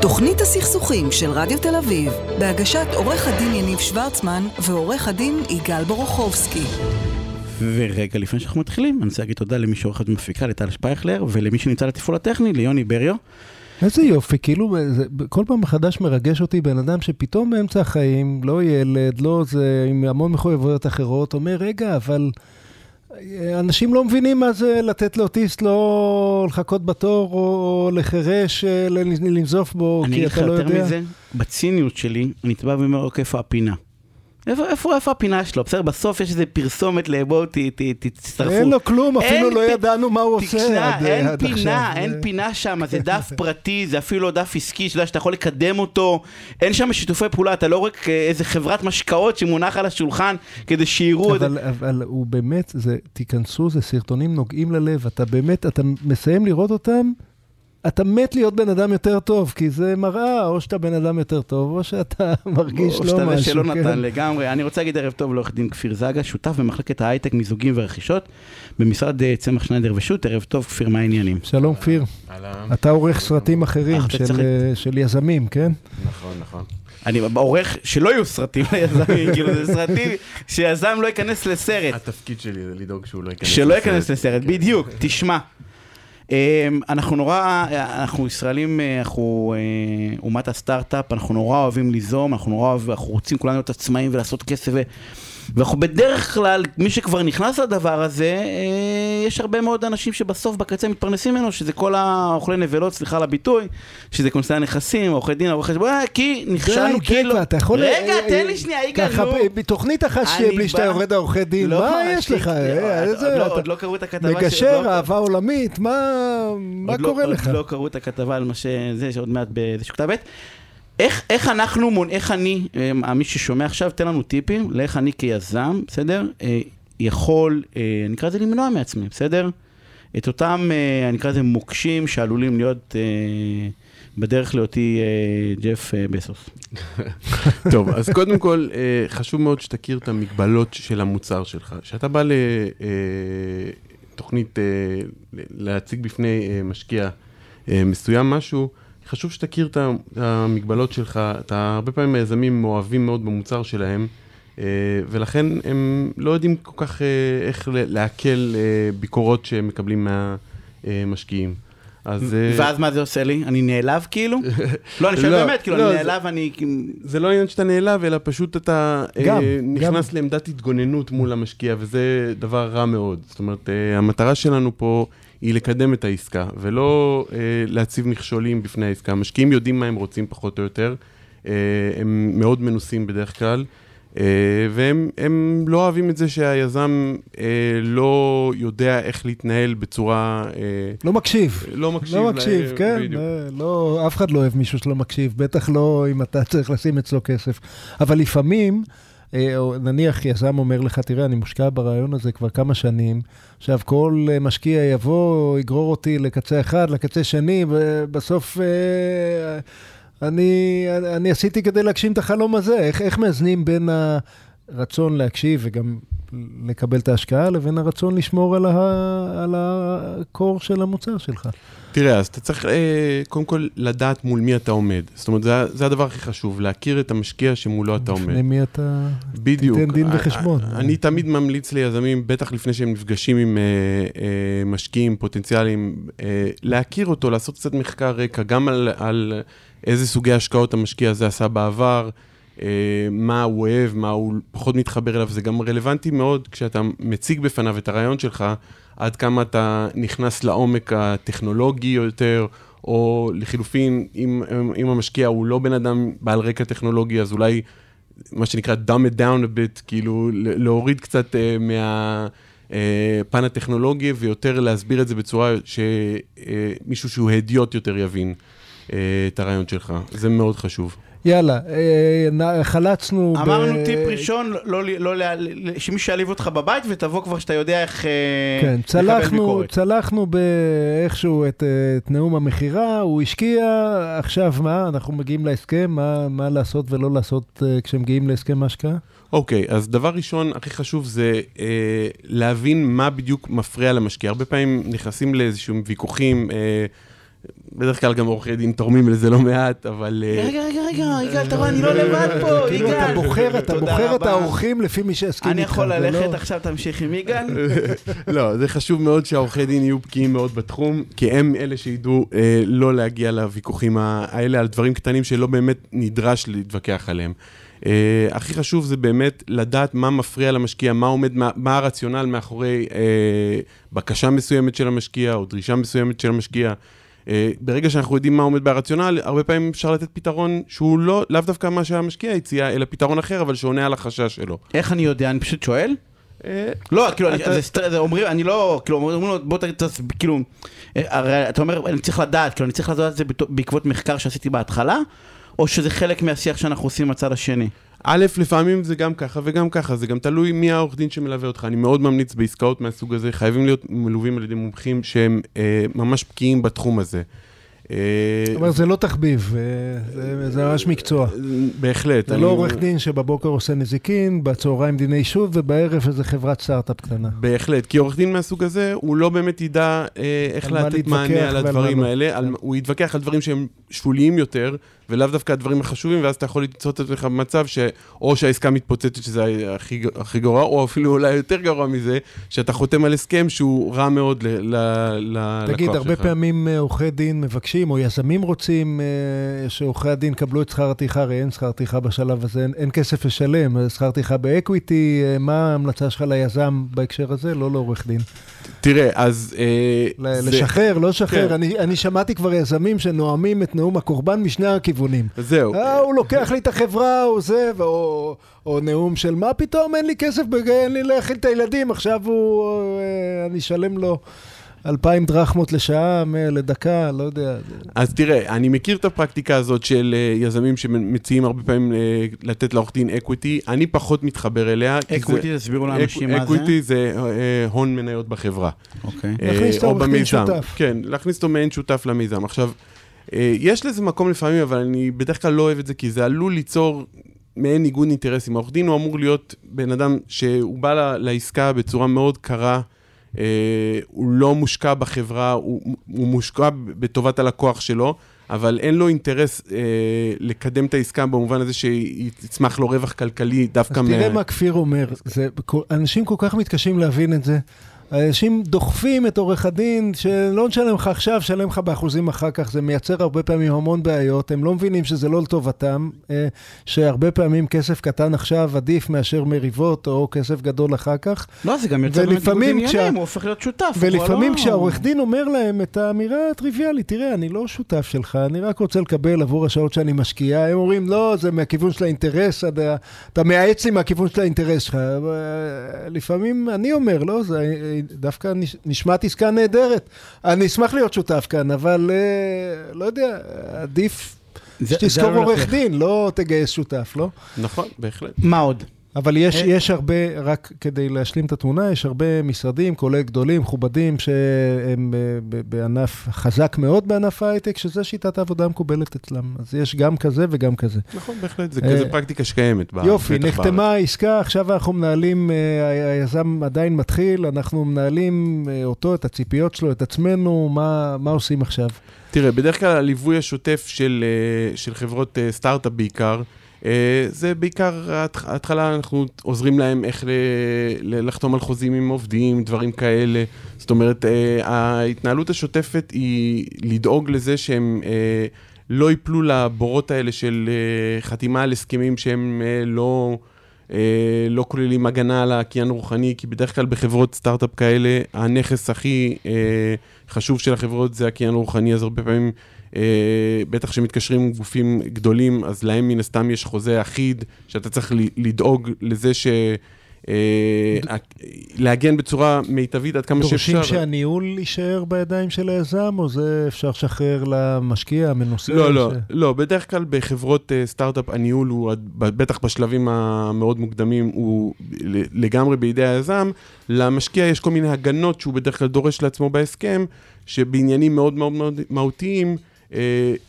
תוכנית הסכסוכים של רדיו תל אביב, בהגשת עורך הדין יניב שוורצמן ועורך הדין יגאל בורוכובסקי. ורגע לפני שאנחנו מתחילים, אני רוצה להגיד תודה למי שעורכת ומפיקה, לטל שפייכלר, ולמי שנמצא לתפעול הטכני, ליוני בריו. איזה יופי, כאילו, זה, כל פעם מחדש מרגש אותי בן אדם שפתאום באמצע החיים, לא ילד, לא זה, עם המון מחויבויות אחרות, אומר, רגע, אבל אנשים לא מבינים מה זה לתת לאוטיסט לא לחכות בתור, או לחירש, אה, לנזוף בו, כי אתה לא יודע. אני אגיד לך יותר מזה, בציניות שלי, אני בא ואומר, אוקיי, איפה הפינה? איפה, איפה, איפה הפינה שלו? בסדר, בסוף יש איזה פרסומת לבואו, תצטרפו. אין לו כלום, אפילו לא ידענו מה הוא עושה עד, אין עד פינה, עכשיו. אין פינה שם, זה דף פרטי, זה אפילו לא דף עסקי, שאתה יודע שאתה יכול לקדם אותו. אין שם שיתופי פעולה, אתה לא רק איזה חברת משקאות שמונח על השולחן כדי שיראו את זה. אבל הוא באמת, זה, תיכנסו, זה סרטונים נוגעים ללב, אתה באמת, אתה מסיים לראות אותם. אתה מת להיות בן אדם יותר טוב, כי זה מראה, או שאתה בן אדם יותר טוב, או שאתה מרגיש לא משהו. או שאתה שלא כן. נתן לגמרי. אני רוצה להגיד ערב טוב לעורך דין כפיר זגה, שותף במחלקת ההייטק, מיזוגים ורכישות, במשרד אה, צמח שניידר ושות', ערב טוב, כפיר, מה העניינים? שלום, כפיר. אתה עורך סרטים אחרים של, אה, של יזמים, כן? נכון, נכון. אני עורך שלא יהיו סרטים ליזמים, כאילו זה סרטים שיזם לא ייכנס לסרט. התפקיד שלי זה לדאוג שהוא לא ייכנס לסרט. שלא ייכנס לסרט, בדיוק. תשמע, אנחנו נורא, אנחנו ישראלים, אנחנו אה, אומת הסטארט-אפ, אנחנו נורא אוהבים ליזום, אנחנו נורא אוהבים, אנחנו רוצים כולנו להיות עצמאים ולעשות כסף. ואנחנו בדרך כלל, מי שכבר נכנס לדבר הזה, אה, יש הרבה מאוד אנשים שבסוף בקצה מתפרנסים ממנו, שזה כל האוכלי נבלות, סליחה על הביטוי, שזה כונסי הנכסים, עורכי דין, עורכי חשבון, כי נכשלנו כאילו... אתה יכול... רגע, תן לי שנייה, יגאל, נו. בתוכנית אחת שיהיה בלי שאתה יורד עורכי דין, לא מה יש לך? עוד לא קראו את הכתבה מגשר, אהבה עולמית, מה קורה לך? עוד לא קראו את הכתבה על מה שזה, שעוד מעט באיזשהו כתב ב'. איך, איך אנחנו, איך אני, אה, מי ששומע עכשיו, תן לנו טיפים לאיך אני כיזם, בסדר? אה, יכול, אה, אני אקרא לזה למנוע מעצמי, בסדר? את אותם, אני אקרא לזה מוקשים שעלולים להיות בדרך להיותי ג'ף בסוס. טוב, אז קודם כל, חשוב מאוד שתכיר את המגבלות של המוצר שלך. כשאתה בא לתוכנית להציג בפני משקיע מסוים משהו, חשוב שתכיר את המגבלות שלך, אתה הרבה פעמים היזמים מאוהבים מאוד במוצר שלהם, אה, ולכן הם לא יודעים כל כך אה, איך לעכל אה, ביקורות שהם מקבלים מהמשקיעים. אז... ואז מה זה עושה לי? אני נעלב כאילו? לא, אני שואל לא, באמת, כאילו, אני לא, נעלב, אני... זה לא עניין שאתה נעלב, אלא פשוט אתה נכנס. לעמדת התגוננות מול המשקיע, וזה דבר רע מאוד. זאת אומרת, המטרה שלנו פה היא לקדם את העסקה, ולא אה, להציב מכשולים בפני העסקה. המשקיעים יודעים מה הם רוצים פחות או יותר, אה, הם מאוד מנוסים בדרך כלל, אה, והם לא אוהבים את זה שהיזם אה, לא יודע איך להתנהל בצורה... אה, לא מקשיב. לא מקשיב. לא מקשיב, לה, כן. בדיוק. אה, לא, אף אחד לא אוהב מישהו שלא מקשיב, בטח לא אם אתה צריך לשים אצלו כסף. אבל לפעמים... אה, או נניח יזם אומר לך, תראה, אני מושקע ברעיון הזה כבר כמה שנים, עכשיו כל אה, משקיע יבוא, יגרור אותי לקצה אחד, לקצה שני, ובסוף אה, אני, אני עשיתי כדי להגשים את החלום הזה. איך, איך מאזנים בין הרצון להקשיב וגם לקבל את ההשקעה, לבין הרצון לשמור על, ה, על הקור של המוצר שלך? תראה, אז אתה צריך אה, קודם כל לדעת מול מי אתה עומד. זאת אומרת, זה, זה הדבר הכי חשוב, להכיר את המשקיע שמולו אתה עומד. לפני מי אתה בדיוק. תיתן דין וחשבון. אני, אני תמיד ממליץ ליזמים, בטח לפני שהם נפגשים עם אה, אה, משקיעים פוטנציאליים, אה, להכיר אותו, לעשות קצת מחקר רקע, גם על, על איזה סוגי השקעות המשקיע הזה עשה בעבר. אה, מה הוא אוהב, מה הוא פחות מתחבר אליו, זה גם רלוונטי מאוד כשאתה מציג בפניו את הרעיון שלך, עד כמה אתה נכנס לעומק הטכנולוגי יותר, או לחילופין, אם, אם המשקיע הוא לא בן אדם בעל רקע טכנולוגי, אז אולי, מה שנקרא, dumb it down a bit, כאילו להוריד קצת uh, מהפן uh, הטכנולוגי, ויותר להסביר את זה בצורה שמישהו uh, שהוא הדיוט יותר יבין uh, את הרעיון שלך. זה מאוד חשוב. יאללה, אה, חלצנו... אמרנו ב... טיפ ראשון, לא, לא, לא, שמישהו יעליב אותך בבית ותבוא כבר שאתה יודע איך אה, כן, צלחנו, צלחנו באיכשהו את, את נאום המכירה, הוא השקיע, עכשיו מה? אנחנו מגיעים להסכם, מה, מה לעשות ולא לעשות אה, כשמגיעים להסכם ההשקעה? אוקיי, okay, אז דבר ראשון, הכי חשוב זה אה, להבין מה בדיוק מפריע למשקיע. הרבה פעמים נכנסים לאיזשהם ויכוחים, אה, בדרך כלל גם עורכי דין תורמים לזה לא מעט, אבל... אה, רגע, רגע, רגע, יגאל, אתה רואה, אני לא לבד פה, כאילו אתה יגאל. בוחר, אתה בוחר את. האורחים לפי מי שיסכים אני איתך. יכול זה ללכת לא- עכשיו, תמשיך עם יגאל? לא, זה חשוב מאוד שהעורכי דין יהיו בקיאים מאוד בתחום, כי הם אלה שידעו אה, לא להגיע לוויכוחים האלה על דברים קטנים שלא באמת נדרש להתווכח עליהם. אה, הכי חשוב זה באמת לדעת מה מפריע למשקיע, מה עומד, מה, מה הרציונל מאחורי אה, בקשה מסוימת של המשקיע או דרישה מסוימת של המשקיע. אה, ברגע שאנחנו יודעים מה עומד ברציונל, הרבה פעמים אפשר לתת פתרון שהוא לא, לאו דווקא מה שהמשקיע הציע, אלא פתרון אחר, אבל שעונה על החשש שלו. איך אני יודע? אני פשוט שואל? אה, לא, כאילו, אני- אתה- זה אומרים, אני לא, כאילו, אומרים לו, בוא תס- כאילו, אה, הרי אתה אומר, אני צריך לדעת, כאילו, אני צריך לדעת את זה בעקבות מחקר שעשיתי בהתחלה, או שזה חלק מהשיח שאנחנו עושים מהצד השני? א', לפעמים זה גם ככה וגם ככה, זה גם תלוי מי העורך דין שמלווה אותך. אני מאוד ממליץ בעסקאות מהסוג הזה, חייבים להיות מלווים על ידי מומחים שהם אה, ממש בקיאים בתחום הזה. אה, אומרת, זה לא תחביב, אה, זה- ממש מקצוע. בהחלט. זה לא עורך דין שבבוקר עושה נזיקין, בצהריים דיני אישות, ובערב איזה חברת סטארט-אפ קטנה. בהחלט, כי עורך דין מהסוג הזה, הוא לא באמת ידע אה, איך לתת מענה על הדברים לא. האלה, על, הוא יתווכח על דברים שהם שוליים יותר, ולאו דווקא הדברים החשובים, ואז אתה יכול למצוא את עצמך במצב שאו שהעסקה מתפוצצת, שזה הכי, הכי גרוע, או אפילו אולי יותר גרוע מזה, שאתה חותם על הסכם שהוא רע מאוד ל- ל- ללקוח שלך. תגיד, הרבה פעמים אה, עורכי דין מבקשים, או יזמים רוצים אה, שעורכי הדין יקבלו את שכר הטרחה, הרי אין שכר טרחה בשלב הזה, אין, אין כסף לשלם, שכר טרחה באקוויטי, אה, מה ההמלצה שלך ליזם בהקשר הזה? לא לעורך דין. תראה, אז... אה, זה- לשחרר, לא לשחרר. כן. אני, אני שמעתי כבר יזמים שנואמים את נאום הקורבן משני הכיוונים. זהו. אה, הוא לוקח לי את החברה, הוא זה, או, או נאום של מה פתאום, אין לי כסף, אין לי להאכיל את הילדים, עכשיו הוא, אה, אני אשלם לו אלפיים דרחמות לשעה, לדקה, לא יודע. אז תראה, אני מכיר את הפרקטיקה הזאת של אה, יזמים שמציעים הרבה פעמים אה, לתת לעורך דין equity, אני פחות מתחבר אליה. Equity, תסבירו לאנשים מה זה. Equity זה אה, הון מניות בחברה. אוקיי. להכניס את העורך דין במיזם. שותף. כן, להכניס אותו מעין שותף למיזם. עכשיו, יש לזה מקום לפעמים, אבל אני בדרך כלל לא אוהב את זה, כי זה עלול ליצור מעין ניגוד אינטרסים. העורך דין הוא אמור להיות בן אדם שהוא בא לעסקה בצורה מאוד קרה. אה, הוא לא מושקע בחברה, הוא, הוא מושקע בטובת הלקוח שלו, אבל אין לו אינטרס אה, לקדם את העסקה במובן הזה שיצמח לו רווח כלכלי דווקא אז תראה מה כפיר אומר, זה, אנשים כל כך מתקשים להבין את זה. אנשים דוחפים את עורך הדין, שלא נשלם לך עכשיו, שלם לך באחוזים אחר כך, זה מייצר הרבה פעמים המון בעיות, הם לא מבינים שזה לא לטובתם, אה, שהרבה פעמים כסף קטן עכשיו עדיף מאשר מריבות או כסף גדול אחר כך, לא, זה גם יוצא באמת ניגוד עניינים, כשה- הוא הופך להיות שותף. ולפעמים לא- כשהעורך דין אומר להם את האמירה הטריוויאלית, תראה, אני לא שותף שלך, אני רק רוצה לקבל עבור השעות שאני משקיע, הם אומרים, לא, זה מהכיוון של האינטרס, אתה, אתה מייעץ לי מהכיוון של האינטרס שלך. אה, לפעמים אני אומר, לא, זה דווקא נש- נשמעת עסקה נהדרת. אני אשמח להיות שותף כאן, אבל אה, לא יודע, עדיף זה- שתזכור עלול עורך. דין, לא תגייס שותף, לא? נכון, בהחלט. מה עוד? אבל יש, אה. יש הרבה, רק כדי להשלים את התמונה, יש הרבה משרדים, כולל גדולים, מכובדים, שהם ב- בענף, חזק מאוד בענף ההייטק, שזה שיטת העבודה המקובלת אצלם. אז יש גם כזה וגם כזה. נכון, בהחלט, זה אה, כזה פרקטיקה שקיימת. יופי, נחתמה העסקה, עכשיו אנחנו מנהלים, אה, היזם עדיין מתחיל, אנחנו מנהלים אה, אותו, את הציפיות שלו, את עצמנו, מה, מה עושים עכשיו? תראה, בדרך כלל הליווי השוטף של, אה, של חברות אה, סטארט-אפ בעיקר, אה, זה בעיקר ההתח- ההתחלה, אנחנו עוזרים להם איך לחתום על חוזים עם עובדים, דברים כאלה. זאת אומרת, אה, ההתנהלות השוטפת היא לדאוג לזה שהם אה, לא ייפלו לבורות האלה של אה, חתימה על הסכמים שהם אה, לא... אה, לא כוללים הגנה על הקניין רוחני, כי בדרך כלל בחברות סטארט-אפ כאלה, הנכס הכי אה, חשוב של החברות זה הקניין הרוחני, אז הרבה פעמים, אה, בטח כשמתקשרים עם גופים גדולים, אז להם מן הסתם יש חוזה אחיד, שאתה צריך לדאוג לזה ש... אה, להגן בצורה מיטבית עד כמה שאפשר. דורשים שהניהול יישאר בידיים של היזם, או זה אפשר לשחרר למשקיע, המנוסה? לא, לא, לא, בדרך כלל בחברות אה, סטארט-אפ הניהול הוא, בטח בשלבים המאוד מוקדמים, הוא לגמרי בידי היזם. למשקיע יש כל מיני הגנות שהוא בדרך כלל דורש לעצמו בהסכם, שבעניינים מאוד מאוד מהותיים, אה,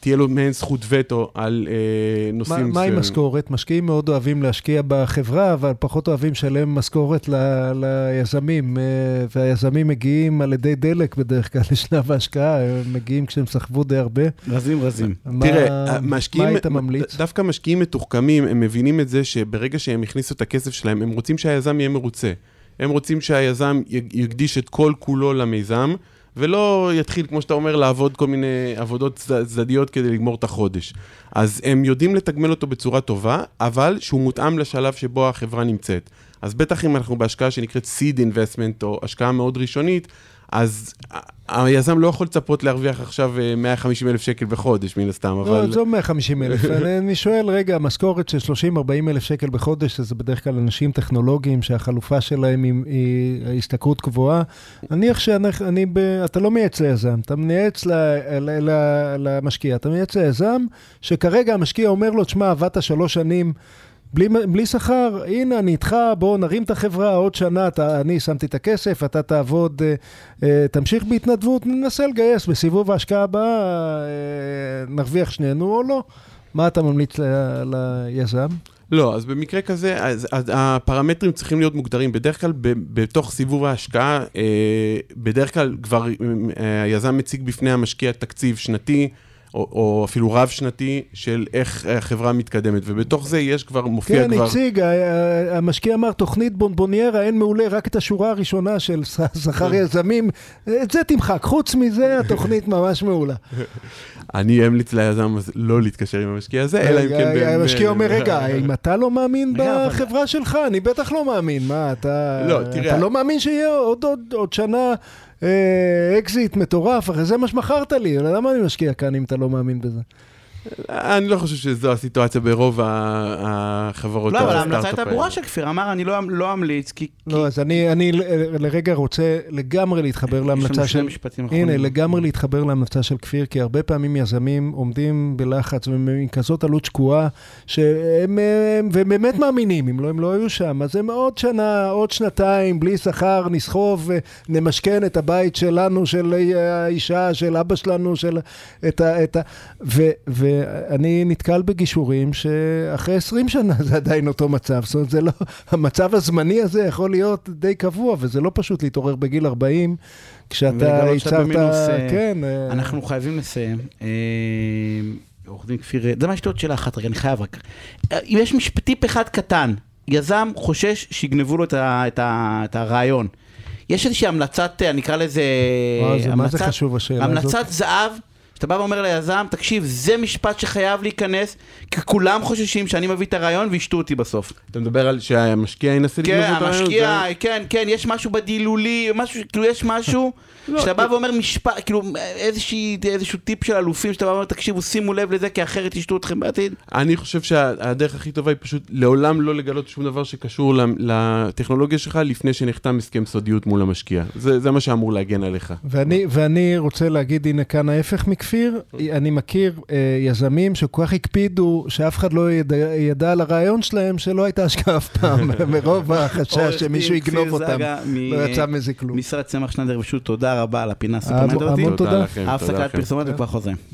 תהיה לו מעין זכות וטו על אה, נושאים מה עם משכורת? משקיעים מאוד אוהבים להשקיע בחברה, אבל פחות אוהבים לשלם משכורת ל, ליזמים, אה, והיזמים מגיעים על ידי דלק בדרך כלל לשלב ההשקעה, הם מגיעים כשהם סחבו די הרבה. רזים רזים. מה, תראה, משקיעים, מה היית ממליץ? דווקא משקיעים מתוחכמים, הם מבינים את זה שברגע שהם הכניסו את הכסף שלהם, הם רוצים שהיזם יהיה מרוצה. הם רוצים שהיזם יקדיש את כל כולו למיזם, ולא יתחיל, כמו שאתה אומר, לעבוד כל מיני עבודות צדדיות כדי לגמור את החודש. אז הם יודעים לתגמל אותו בצורה טובה, אבל שהוא מותאם לשלב שבו החברה נמצאת. אז בטח אם אנחנו בהשקעה שנקראת seed investment, או השקעה מאוד ראשונית, אז היזם לא יכול לצפות להרוויח עכשיו 150 אה, אלף שקל בחודש, מן הסתם, אבל... לא, עזוב 150 אלף. אני שואל, רגע, משכורת של 30-40 אלף שקל בחודש, שזה בדרך כלל אנשים טכנולוגיים שהחלופה שלהם היא השתכרות גבוהה. נניח שאני, אתה לא מייעץ ליזם, אתה מייעץ למשקיע, אתה מייעץ ליזם, שכרגע המשקיע אומר לו, תשמע, עבדת שלוש שנים... בלי, בלי שכר, הנה, אני איתך, בוא נרים את החברה, עוד שנה אתה, אני שמתי את הכסף, אתה תעבוד, אה, אה, תמשיך בהתנדבות, ננסה לגייס בסיבוב ההשקעה הבאה, אה, נרוויח שנינו או לא. מה אתה ממליץ ל, ליזם? לא, אז במקרה כזה, אז, אז הפרמטרים צריכים להיות מוגדרים. בדרך כלל, ב, בתוך סיבוב ההשקעה, בדרך כלל כבר היזם מציג בפני המשקיע תקציב שנתי. או, או אפילו רב-שנתי של איך החברה מתקדמת, ובתוך זה יש כבר, מופיע כן, כבר... כן, הציג, המשקיע אמר, תוכנית בונבוניירה, אין מעולה, רק את השורה הראשונה של שכר יזמים, את זה תמחק, חוץ מזה התוכנית ממש מעולה. אני אמליץ ליזם לא להתקשר עם המשקיע הזה, אלא אם כן... המשקיע אומר, רגע, אם אתה לא מאמין בחברה שלך, אני בטח לא מאמין, מה, אתה... לא, תראה... אתה לא מאמין שיהיה עוד שנה... אה, אקזיט מטורף, אחרי זה מה שמכרת לי, למה אני משקיע כאן אם אתה לא מאמין בזה? אני לא חושב שזו הסיטואציה ברוב החברות. לא, אבל ההמלצה הייתה ברורה של כפיר, אמר, אני לא, לא אמליץ, כי... לא, אז אני לרגע רוצה לגמרי להתחבר להמלצה של... הנה, לגמרי להתחבר להמלצה של כפיר, כי הרבה פעמים יזמים עומדים בלחץ ועם כזאת עלות שקועה, שהם באמת מאמינים, אם לא, הם לא היו שם. אז הם עוד שנה, עוד שנתיים, בלי שכר, נסחוב, נמשכן את הבית שלנו, של האישה, של אבא שלנו, של... את ה... ו... ואני נתקל בגישורים שאחרי 20 שנה זה עדיין אותו מצב. זאת אומרת, זה לא, המצב הזמני הזה יכול להיות די קבוע, וזה לא פשוט להתעורר בגיל 40, כשאתה הצבת... אה, כן. אה, אנחנו חייבים לסיים. אה, עורך דין כפיר, זה מה שתהיה עוד שאלה אחת, רגע, אני חייב רק. אם יש טיפ אחד קטן, יזם חושש שיגנבו לו את, ה, את, ה, את הרעיון. יש איזושהי המלצת, אני אקרא לזה... וואו, זה מה זה חשוב השאלה הזאת? המלצת זהב שאתה בא ואומר ליזם, תקשיב, זה משפט שחייב להיכנס, כי כולם חוששים שאני מביא את הרעיון וישתו אותי בסוף. אתה מדבר על שהמשקיע ינסה לגנוב את הרעיון? כן, המשקיע, כן, כן, יש משהו בדילולי, משהו, כאילו יש משהו, לא, שאתה בא ואומר משפט, כאילו איזשהו טיפ של אלופים, שאתה בא ואומר, תקשיבו, שימו לב לזה, כי אחרת ישתו אתכם בעתיד. אני חושב שהדרך הכי טובה היא פשוט לעולם לא לגלות שום דבר שקשור לטכנולוגיה שלך, לפני שנחתם הסכם סודיות מול המשקיע. זה מה שאמור להגן עליך. ואני רוצה להגיד, הנה כאן ההפך מכפי. כפיר, אני מכיר אה, יזמים שכל כך הקפידו, שאף אחד לא ידע, ידע על הרעיון שלהם, שלא הייתה השקעה אף פעם, מרוב החשש שמישהו יגנוב אותם. לא יצא מזה כלום. משרד צמח שנדר ושוב, תודה רבה על הפינה הסופרמנטית. המון תודה. הפסקת פרסומות וכבר חוזרים.